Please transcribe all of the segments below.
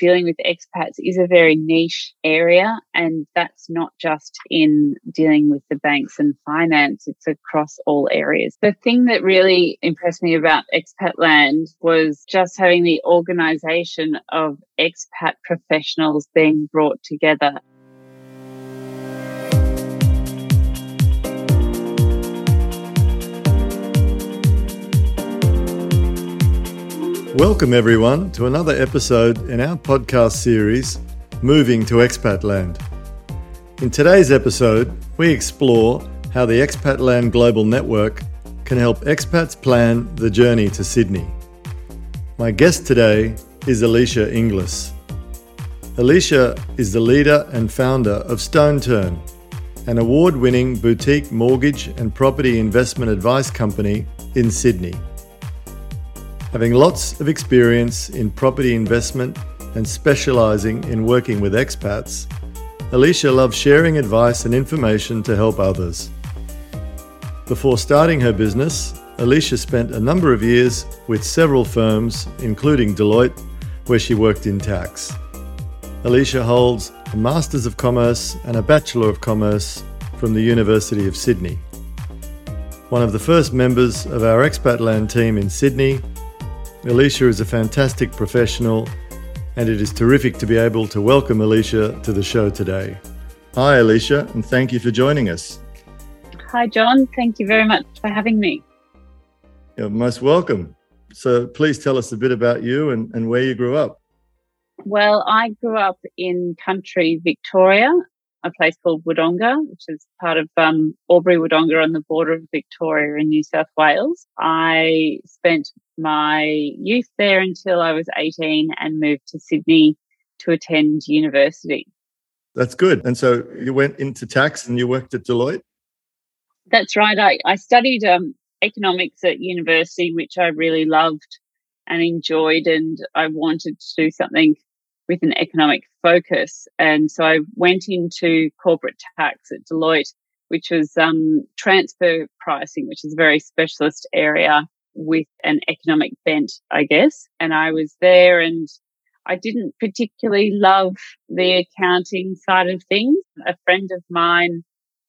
dealing with expats is a very niche area. And that's not just in dealing with the banks and finance, it's across all areas. The thing that really impressed me about Expatland was just having the organization of expat professionals being brought together. Welcome, everyone, to another episode in our podcast series, Moving to Expatland. In today's episode, we explore how the Expatland Global Network can help expats plan the journey to Sydney. My guest today is Alycia Inglis. Alycia is the leader and founder of Stoneturn, an award winning boutique mortgage and property investment advice company in Sydney. Having lots of experience in property investment and specialising in working with expats, Alycia loves sharing advice and information to help others. Before starting her business, Alycia spent a number of years with several firms, including Deloitte, where she worked in tax. Alycia holds a Masters of Commerce and a Bachelor of Commerce from the University of Sydney. One of the first members of our Expatland team in Sydney, Alycia is a fantastic professional, and it is terrific to be able to welcome Alycia to the show today. Hi, Alycia, and thank you for joining us. Hi, John. Thank you very much for having me. You're most welcome. So, please tell us a bit about you and, and where you grew up. Well, I grew up in country Victoria a place called Wodonga, which is part of um, Albury Wodonga on the border of Victoria and New South Wales. I spent my youth there until I was 18 and moved to Sydney to attend university. That's good. And so you went into tax and you worked at Deloitte? That's right. I, I studied um, economics at university, which I really loved and enjoyed. And I wanted to do something with an economic focus. And so I went into corporate tax at Deloitte, which was um, transfer pricing, which is a very specialist area with an economic bent, I guess. And I was there and I didn't particularly love the accounting side of things. A friend of mine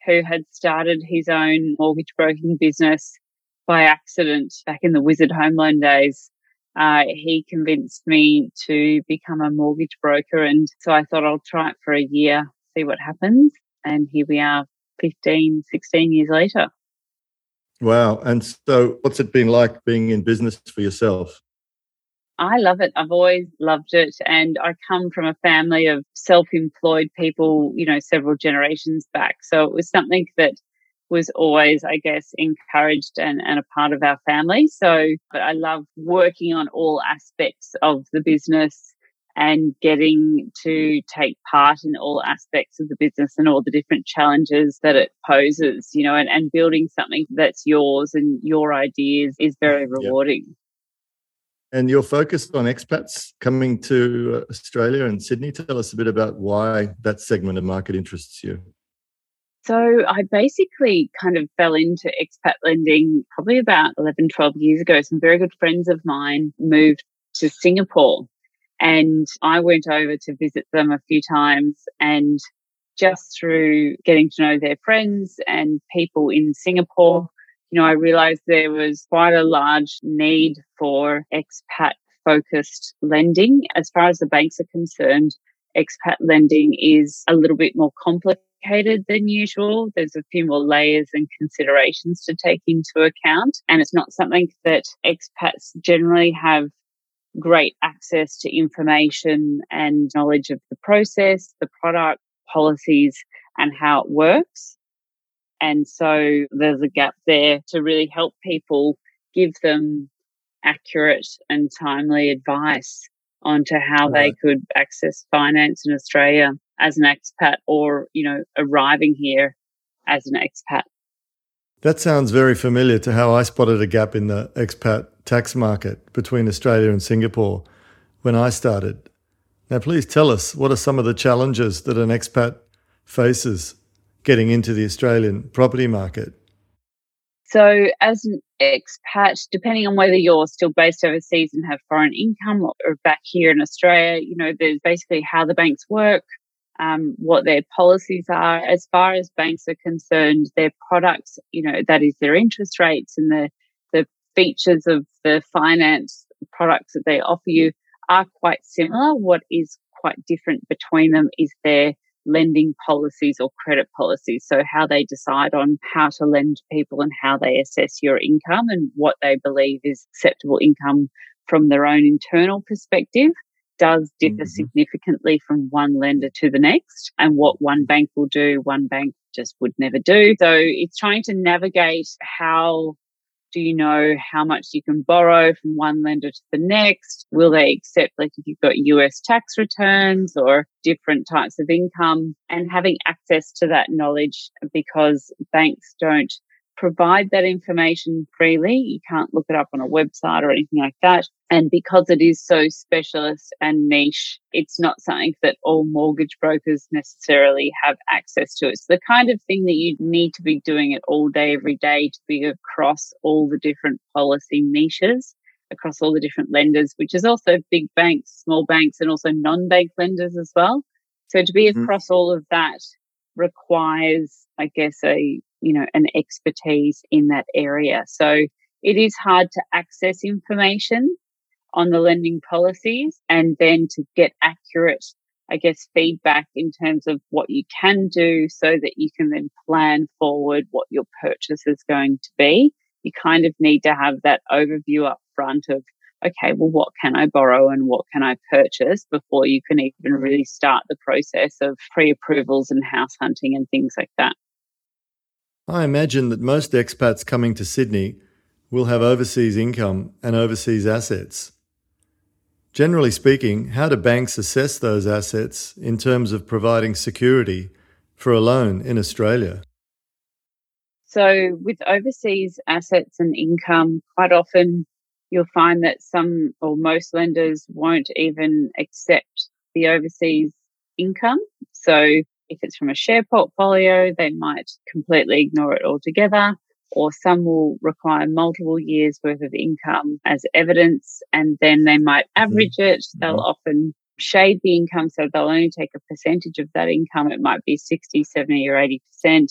who had started his own mortgage broking business by accident back in the Wizard Home Loan days uh, he convinced me to become a mortgage broker. And so I thought I'll try it for a year, see what happens. And here we are 15, 16 years later. Wow. And so what's it been like being in business for yourself? I love it. I've always loved it. And I come from a family of self employed people, you know, several generations back. So it was something that was always, I guess, encouraged and, and a part of our family. So, but I love working on all aspects of the business and getting to take part in all aspects of the business and all the different challenges that it poses, you know, and, and building something that's yours and your ideas is very rewarding. Yep. And you're focused on expats coming to uh, Australia and Sydney. Tell us a bit about why that segment of market interests you. So I basically kind of fell into expat lending probably about 11, 12 years ago. Some very good friends of mine moved to Singapore and I went over to visit them a few times and just through getting to know their friends and people in Singapore, you know, I realized there was quite a large need for expat focused lending. As far as the banks are concerned, expat lending is a little bit more complicated than usual. There's a few more layers and considerations to take into account. And it's not something that expats generally have great access to information and knowledge of the process, the product, policies, and how it works. And so there's a gap there to really help people give them accurate and timely advice onto how right. they could access finance in Australia as an expat or, you know, arriving here as an expat. That sounds very familiar to how I spotted a gap in the expat tax market between Australia and Singapore when I started. Now, please tell us what are some of the challenges that an expat faces getting into the Australian property market? So, as an expat, depending on whether you're still based overseas and have foreign income or back here in Australia, you know, there's basically how the banks work, um, what their policies are. As far as banks are concerned, their products, you know, that is their interest rates and the, features of the finance products that they offer you are quite similar. What is quite different between them is their lending policies or credit policies. So how they decide on how to lend to people and how they assess your income and what they believe is acceptable income from their own internal perspective does differ mm-hmm. significantly from one lender to the next. And what one bank will do, one bank just would never do. So it's trying to navigate how do you know how much you can borrow from one lender to the next? Will they accept, like, if you've got US tax returns or different types of income and having access to that knowledge because banks don't provide that information freely. You can't look it up on a website or anything like that. And because it is so specialist and niche, it's not something that all mortgage brokers necessarily have access to. It's the kind of thing that you need to be doing it all day, every day to be across all the different policy niches, across all the different lenders, which is also big banks, small banks, and also non-bank lenders as well. So to be mm-hmm. across all of that requires, I guess, a you know, an expertise in that area. So it is hard to access information on the lending policies and then to get accurate, I guess, feedback in terms of what you can do so that you can then plan forward what your purchase is going to be. You kind of need to have that overview up front of, okay, well, what can I borrow and what can I purchase before you can even really start the process of pre approvals and house hunting and things like that. I imagine that most expats coming to Sydney will have overseas income and overseas assets. Generally speaking, how do banks assess those assets in terms of providing security for a loan in Australia? So, with overseas assets and income, quite often you'll find that some or most lenders won't even accept the overseas income. So, if it's from a share portfolio, they might completely ignore it altogether, or some will require multiple years worth of income as evidence, and then they might mm-hmm. average it. They'll mm-hmm. often shade the income, so they'll only take a percentage of that income. It might be 60, 70, or 80%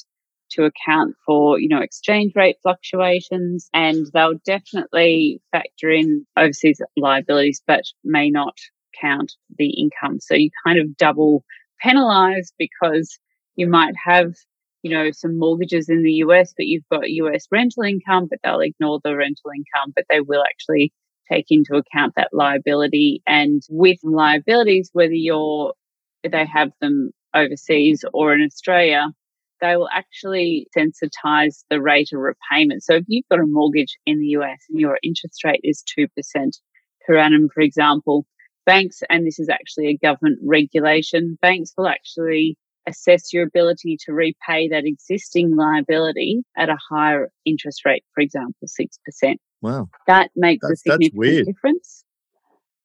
to account for, you know, exchange rate fluctuations. And they'll definitely factor in overseas liabilities, but may not count the income. So you kind of double penalized because you might have, you know, some mortgages in the US, but you've got US rental income, but they'll ignore the rental income, but they will actually take into account that liability. And with liabilities, whether you're, they have them overseas or in Australia, they will actually sensitize the rate of repayment. So if you've got a mortgage in the US and your interest rate is 2% per annum, for example, banks, and this is actually a government regulation, banks will actually assess your ability to repay that existing liability at a higher interest rate, for example, 6%. Wow. That makes that's, a significant difference.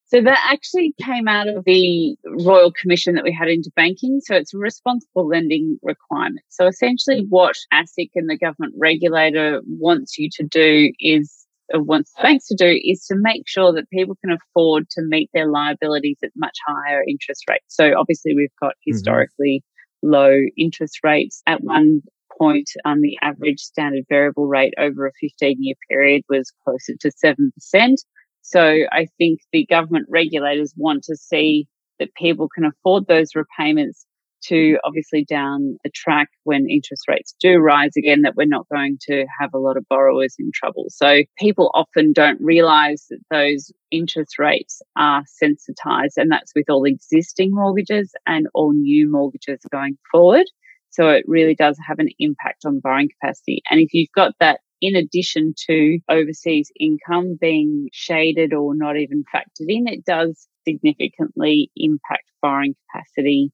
So that actually came out of the Royal Commission that we had into banking. So it's a responsible lending requirement. So essentially what ASIC and the government regulator wants you to do is wants banks to do is to make sure that people can afford to meet their liabilities at much higher interest rates. So obviously we've got mm-hmm. historically mm-hmm. low interest rates. At one point, um, the average standard variable rate over a 15 year period was closer to 7%. So I think the government regulators want to see that people can afford those repayments to obviously down the track when interest rates do rise again that we're not going to have a lot of borrowers in trouble. So people often don't realize that those interest rates are sensitized and that's with all existing mortgages and all new mortgages going forward. So it really does have an impact on borrowing capacity. And if you've got that in addition to overseas income being shaded or not even factored in, it does significantly impact borrowing capacity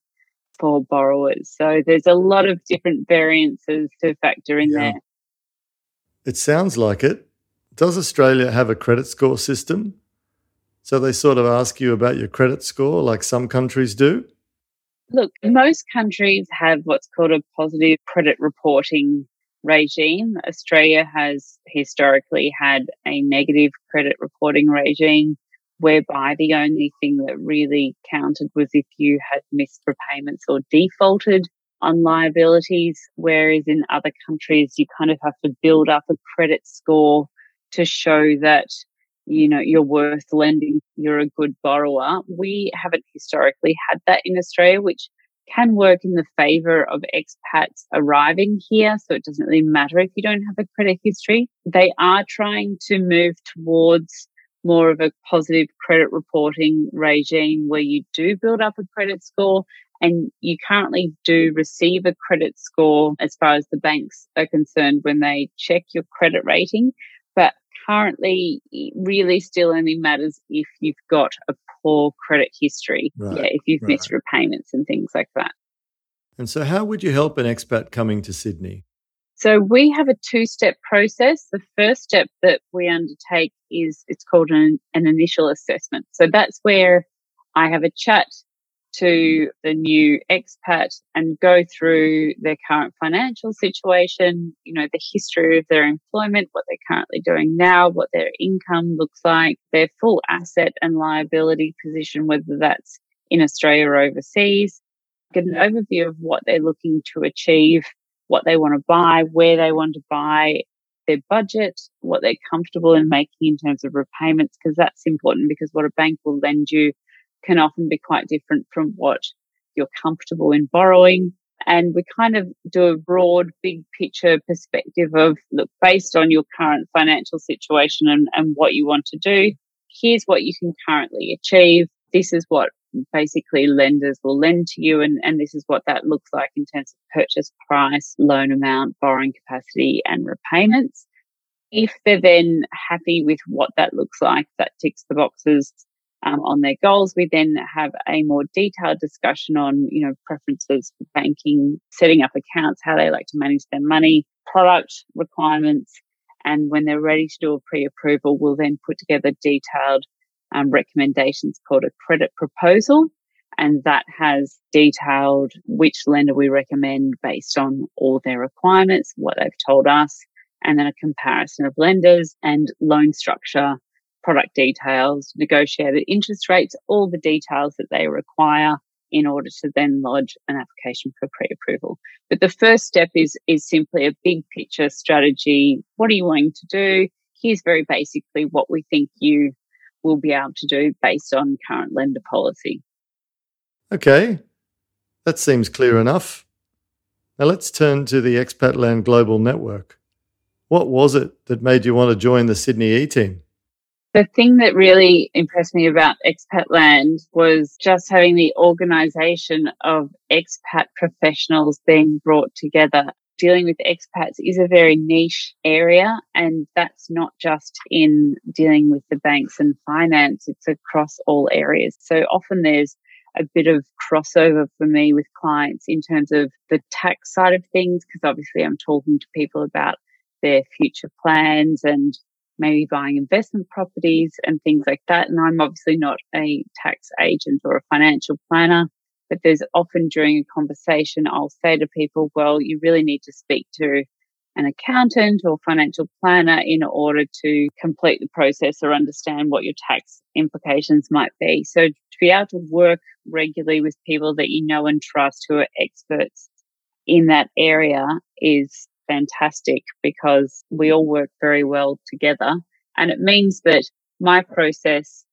for borrowers. So there's a lot of different variances to factor in yeah. there. It sounds like it. Does Australia have a credit score system? So they sort of ask you about your credit score like some countries do? Look, most countries have what's called a positive credit reporting regime. Australia has historically had a negative credit reporting regime whereby the only thing that really counted was if you had missed repayments or defaulted on liabilities, whereas in other countries you kind of have to build up a credit score to show that you know you're worth lending, you're a good borrower. We haven't historically had that in Australia, which can work in the favor of expats arriving here. So it doesn't really matter if you don't have a credit history. They are trying to move towards more of a positive credit reporting regime where you do build up a credit score and you currently do receive a credit score as far as the banks are concerned when they check your credit rating. But currently, really still only matters if you've got a poor credit history. Right, yeah, if you've right. missed repayments and things like that. And so, how would you help an expat coming to Sydney? So we have a two step process. The first step that we undertake is it's called an, an initial assessment. So that's where I have a chat to the new expat and go through their current financial situation, you know, the history of their employment, what they're currently doing now, what their income looks like, their full asset and liability position, whether that's in Australia or overseas, get an overview of what they're looking to achieve, what they want to buy, where they want to buy, their budget, what they're comfortable in making in terms of repayments, because that's important because what a bank will lend you can often be quite different from what you're comfortable in borrowing. And we kind of do a broad, big picture perspective of look, based on your current financial situation and, and what you want to do, here's what you can currently achieve. This is what basically lenders will lend to you and, and this is what that looks like in terms of purchase price, loan amount, borrowing capacity and repayments. If they're then happy with what that looks like, that ticks the boxes um, on their goals. We then have a more detailed discussion on, you know, preferences for banking, setting up accounts, how they like to manage their money, product requirements. And when they're ready to do a pre-approval, we'll then put together detailed um, recommendations called a credit proposal. And that has detailed which lender we recommend based on all their requirements, what they've told us, and then a comparison of lenders and loan structure product details, negotiated interest rates, all the details that they require in order to then lodge an application for pre-approval. But the first step is, is simply a big picture strategy. What are you wanting to do? Here's very basically what we think you will be able to do based on current lender policy. Okay, that seems clear enough. Now let's turn to the Expatland Global Network. What was it that made you want to join the Sydney E team? The thing that really impressed me about Expatland was just having the organization of expat professionals being brought together. Dealing with expats is a very niche area, and that's not just in dealing with the banks and finance, it's across all areas. So often there's a bit of crossover for me with clients in terms of the tax side of things, because obviously I'm talking to people about their future plans and maybe buying investment properties and things like that. And I'm obviously not a tax agent or a financial planner, but there's often during a conversation, I'll say to people, well, you really need to speak to an accountant or financial planner in order to complete the process or understand what your tax implications might be. So to be able to work regularly with people that you know and trust who are experts in that area is fantastic because we all work very well together. And it means that my process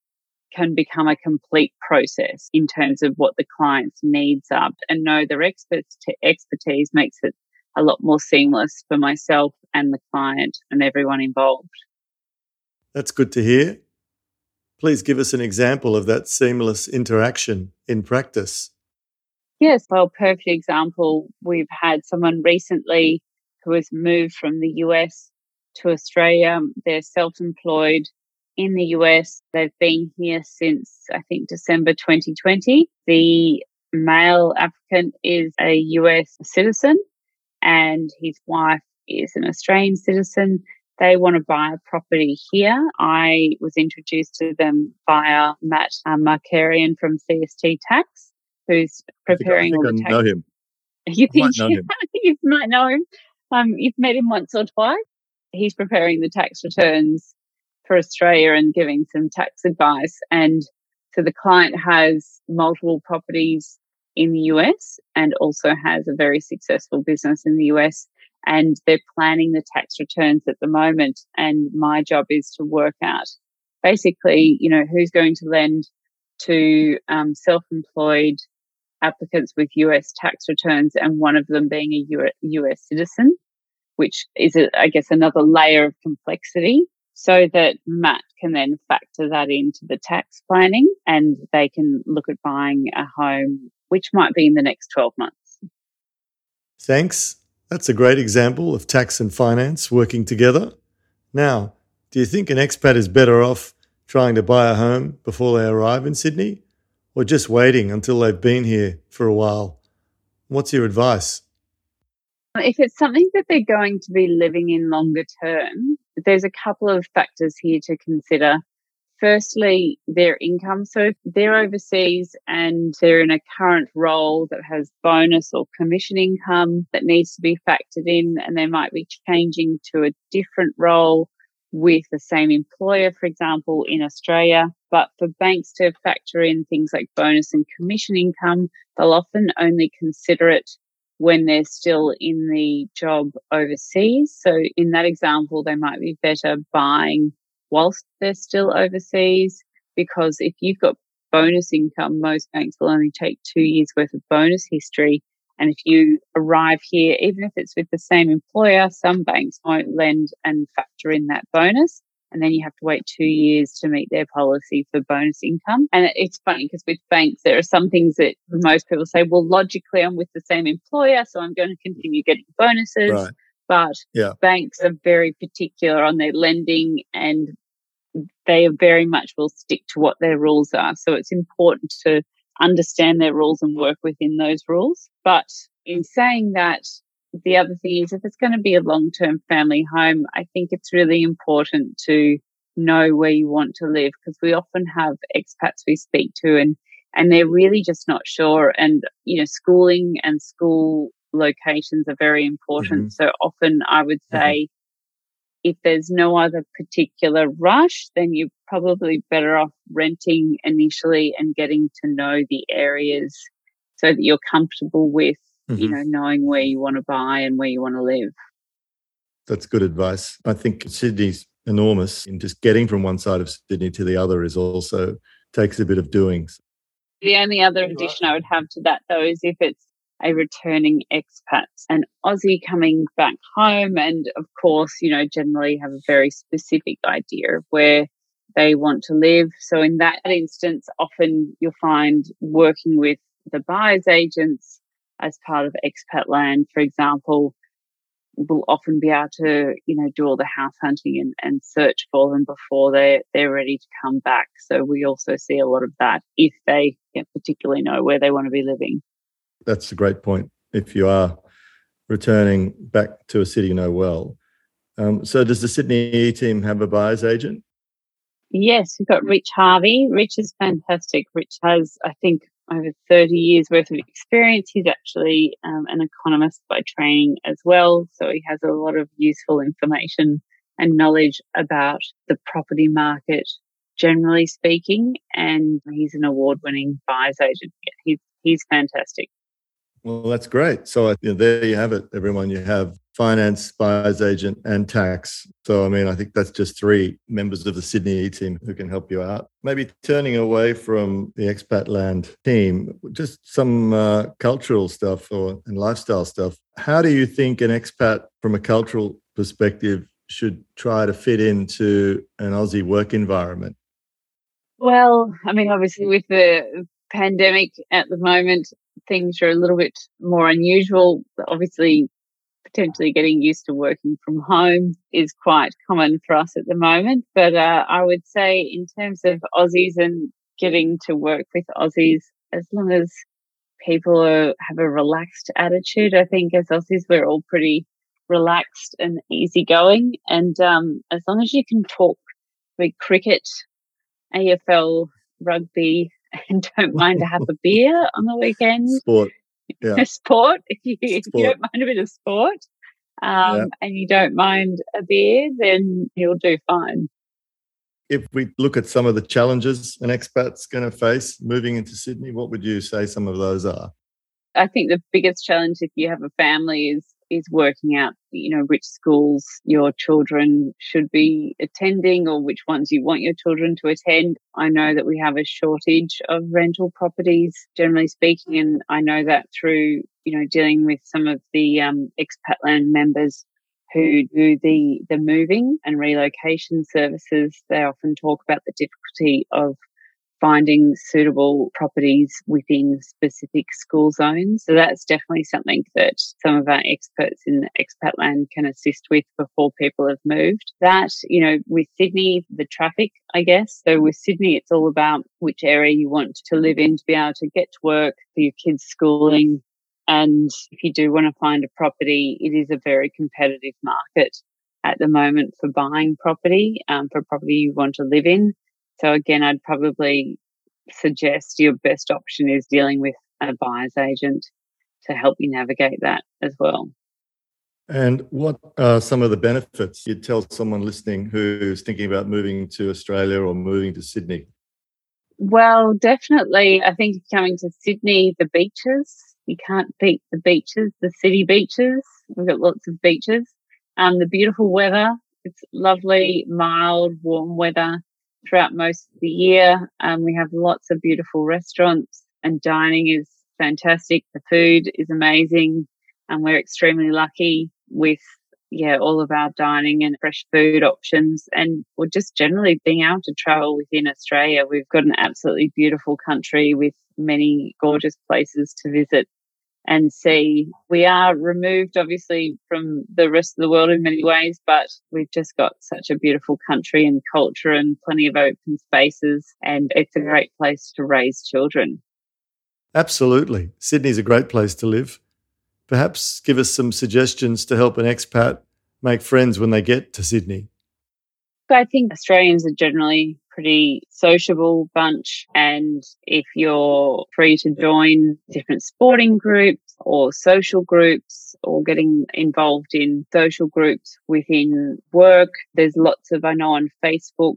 can become a complete process in terms of what the client's needs are. And know their experts to expertise makes it a lot more seamless for myself and the client and everyone involved. That's good to hear. Please give us an example of that seamless interaction in practice. Yes, well, perfect example. We've had someone recently who has moved from the US to Australia. They're self employed in the US. They've been here since, I think, December 2020. The male applicant is a US citizen and his wife is an Australian citizen. They want to buy a property here. I was introduced to them via Matt um, Marcarian from CST Tax, who's preparing I think, I think tax. know him. You think you might know him? Um, you've met him once or twice. He's preparing the tax returns for Australia and giving some tax advice. And so the client has multiple properties in the US and also has a very successful business in the US. And they're planning the tax returns at the moment. And my job is to work out basically, you know, who's going to lend to um, self-employed applicants with US tax returns and one of them being a US citizen, which is, a, I guess, another layer of complexity so that Matt can then factor that into the tax planning and they can look at buying a home, which might be in the next 12 months. Thanks. That's a great example of tax and finance working together. Now, do you think an expat is better off trying to buy a home before they arrive in Sydney or just waiting until they've been here for a while? What's your advice? If it's something that they're going to be living in longer term, there's a couple of factors here to consider. Firstly, their income. So if they're overseas and they're in a current role that has bonus or commission income that needs to be factored in, and they might be changing to a different role with the same employer, for example, in Australia. But for banks to factor in things like bonus and commission income, they'll often only consider it when they're still in the job overseas. So in that example, they might be better buying whilst they're still overseas because if you've got bonus income, most banks will only take two years worth of bonus history and if you arrive here, even if it's with the same employer, some banks won't lend and factor in that bonus. And then you have to wait two years to meet their policy for bonus income. And it's funny because with banks, there are some things that most people say, well, logically, I'm with the same employer, so I'm going to continue getting bonuses. Right. But yeah. banks are very particular on their lending and they very much will stick to what their rules are. So it's important to understand their rules and work within those rules. But in saying that, the other thing is if it's going to be a long term family home, I think it's really important to know where you want to live because we often have expats we speak to and and they're really just not sure and you know schooling and school locations are very important mm-hmm. so often i would mm-hmm. say if there's no other particular rush, then you're probably better off renting initially and getting to know the areas so that you're comfortable with, mm-hmm. you know, knowing where you want to buy and where you want to live. That's good advice. I think Sydney's enormous and just getting from one side of Sydney to the other is also takes a bit of doing. The only other addition I would have to that though is if it's a returning expat, an Aussie coming back home, and of course, you know, generally have a very specific idea of where they want to live. So in that instance, often you'll find working with the buyer's agents as part of Expatland, for example, will often be able to, you know, do all the house hunting and, and search for them before they're, they're ready to come back. So we also see a lot of that if they particularly know where they want to be living that's a great point. If you are returning back to a city you know well. Um, so, does the Sydney E team have a buyer's agent? Yes, we've got Rich Harvey. Rich is fantastic. Rich has, I think, over 30 years worth of experience. He's actually um, an economist by training as well. So he has a lot of useful information and knowledge about the property market, generally speaking. And he's an award winning buyer's agent. He's, he's fantastic. Well, that's great. So you know, there you have it, everyone. You have finance, buyer's agent, and tax. So, I mean, I think that's just three members of the Sydney E team who can help you out. Maybe turning away from the Expatland team, just some uh, cultural stuff or and lifestyle stuff. How do you think an expat, from a cultural perspective, should try to fit into an Aussie work environment? Well, I mean, obviously, with the pandemic at the moment, things are a little bit more unusual. Obviously, potentially getting used to working from home is quite common for us at the moment. But uh, I would say, in terms of Aussies and getting to work with Aussies, as long as people are, have a relaxed attitude, I think as Aussies, we're all pretty relaxed and easygoing. And um, as long as you can talk with cricket, AFL, rugby, and don't mind to have a beer on the weekend. Sport. Yeah. sport. If you, sport. if you don't mind a bit of sport. um, yeah. and you don't mind a beer, then you'll do fine. If we look at some of the challenges an expat's going to face moving into Sydney, what would you say some of those are? I think the biggest challenge if you have a family is is working out, you know, which schools your children should be attending or which ones you want your children to attend. I know that we have a shortage of rental properties, generally speaking, and I know that through, you know, dealing with some of the um, expatland members who do the the moving and relocation services. They often talk about the difficulty of finding suitable properties within specific school zones. So that's definitely something that some of our experts in Expatland can assist with before people have moved. That, you know, with Sydney, the traffic, I guess. So with Sydney, it's all about which area you want to live in to be able to get to work for your kids' schooling. And if you do want to find a property, it is a very competitive market at the moment for buying property, um, for property you want to live in. So again, I'd probably suggest your best option is dealing with a buyer's agent to help you navigate that as well. And what are some of the benefits you'd tell someone listening who's thinking about moving to Australia or moving to Sydney? Well, definitely. I think coming to Sydney, the beaches, you can't beat the beaches, the city beaches. We've got lots of beaches. Um, the beautiful weather. It's lovely, mild, warm weather throughout most of the year. Um, we have lots of beautiful restaurants and dining is fantastic. The food is amazing and we're extremely lucky with yeah, all of our dining and fresh food options. And we're just generally being able to travel within Australia. We've got an absolutely beautiful country with many gorgeous places to visit and see. We are removed, obviously, from the rest of the world in many ways, but we've just got such a beautiful country and culture and plenty of open spaces, and it's a great place to raise children. Absolutely. Sydney's a great place to live. Perhaps give us some suggestions to help an expat make friends when they get to Sydney. I think Australians are generally pretty sociable bunch. And if you're free to join different sporting groups or social groups or getting involved in social groups within work, there's lots of, I know on Facebook,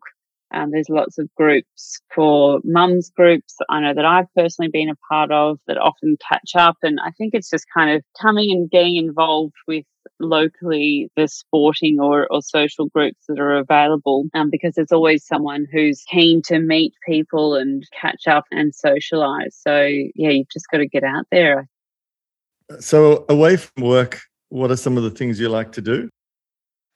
um, there's lots of groups for mums groups. I know that I've personally been a part of that often catch up. And I think it's just kind of coming and getting involved with locally the sporting or, or social groups that are available um, because there's always someone who's keen to meet people and catch up and socialize. So, yeah, you've just got to get out there. So, away from work, what are some of the things you like to do?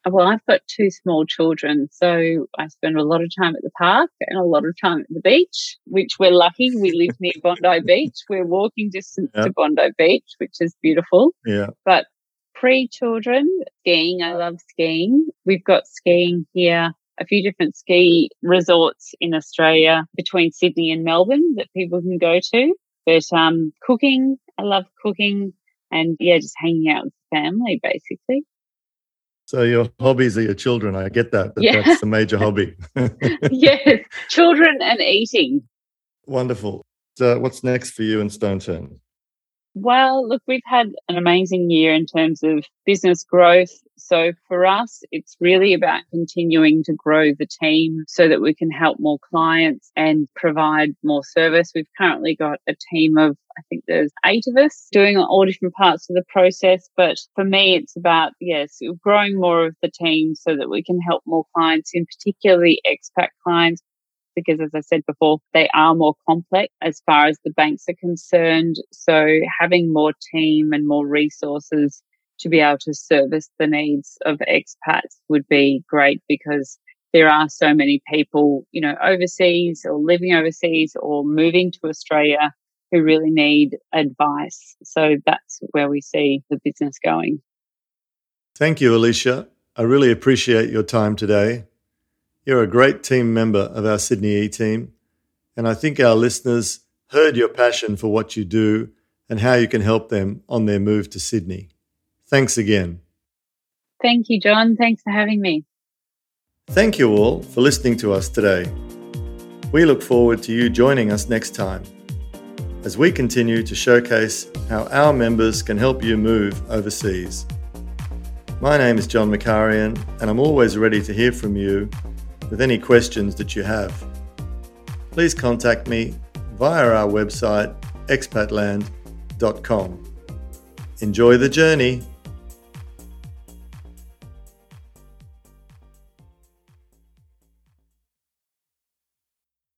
Well, I've got two small children, so I spend a lot of time at the park and a lot of time at the beach, which we're lucky. We live near Bondi Beach. We're walking distance to Bondi Beach, which is beautiful. Yeah. But pre children, skiing, I love skiing. We've got skiing here, a few different ski resorts in Australia between Sydney and Melbourne that people can go to. But um, cooking, I love cooking and yeah, just hanging out with family basically. So your hobbies are your children. I get that. yeah. That's a major hobby. yes, children and eating. Wonderful. So what's next for you in Stoneturn? Well, look, we've had an amazing year in terms of business growth. So for us, it's really about continuing to grow the team so that we can help more clients and provide more service. We've currently got a team of, I think there's eight of us doing all different parts of the process. But for me, it's about, yes, growing more of the team so that we can help more clients, in particularly expat clients because as I said before, they are more complex as far as the banks are concerned. So having more team and more resources to be able to service the needs of expats would be great because there are so many people, you know, overseas or living overseas or moving to Australia who really need advice. So that's where we see the business going. Thank you, Alycia. I really appreciate your time today. You're a great team member of our Sydney E team, and I think our listeners heard your passion for what you do and how you can help them on their move to Sydney. Thanks again. Thank you, John. Thanks for having me. Thank you all for listening to us today. We look forward to you joining us next time as we continue to showcase how our members can help you move overseas. My name is John Marcarian, and I'm always ready to hear from you with any questions that you have. Please contact me via our website expatland.com. Enjoy the journey.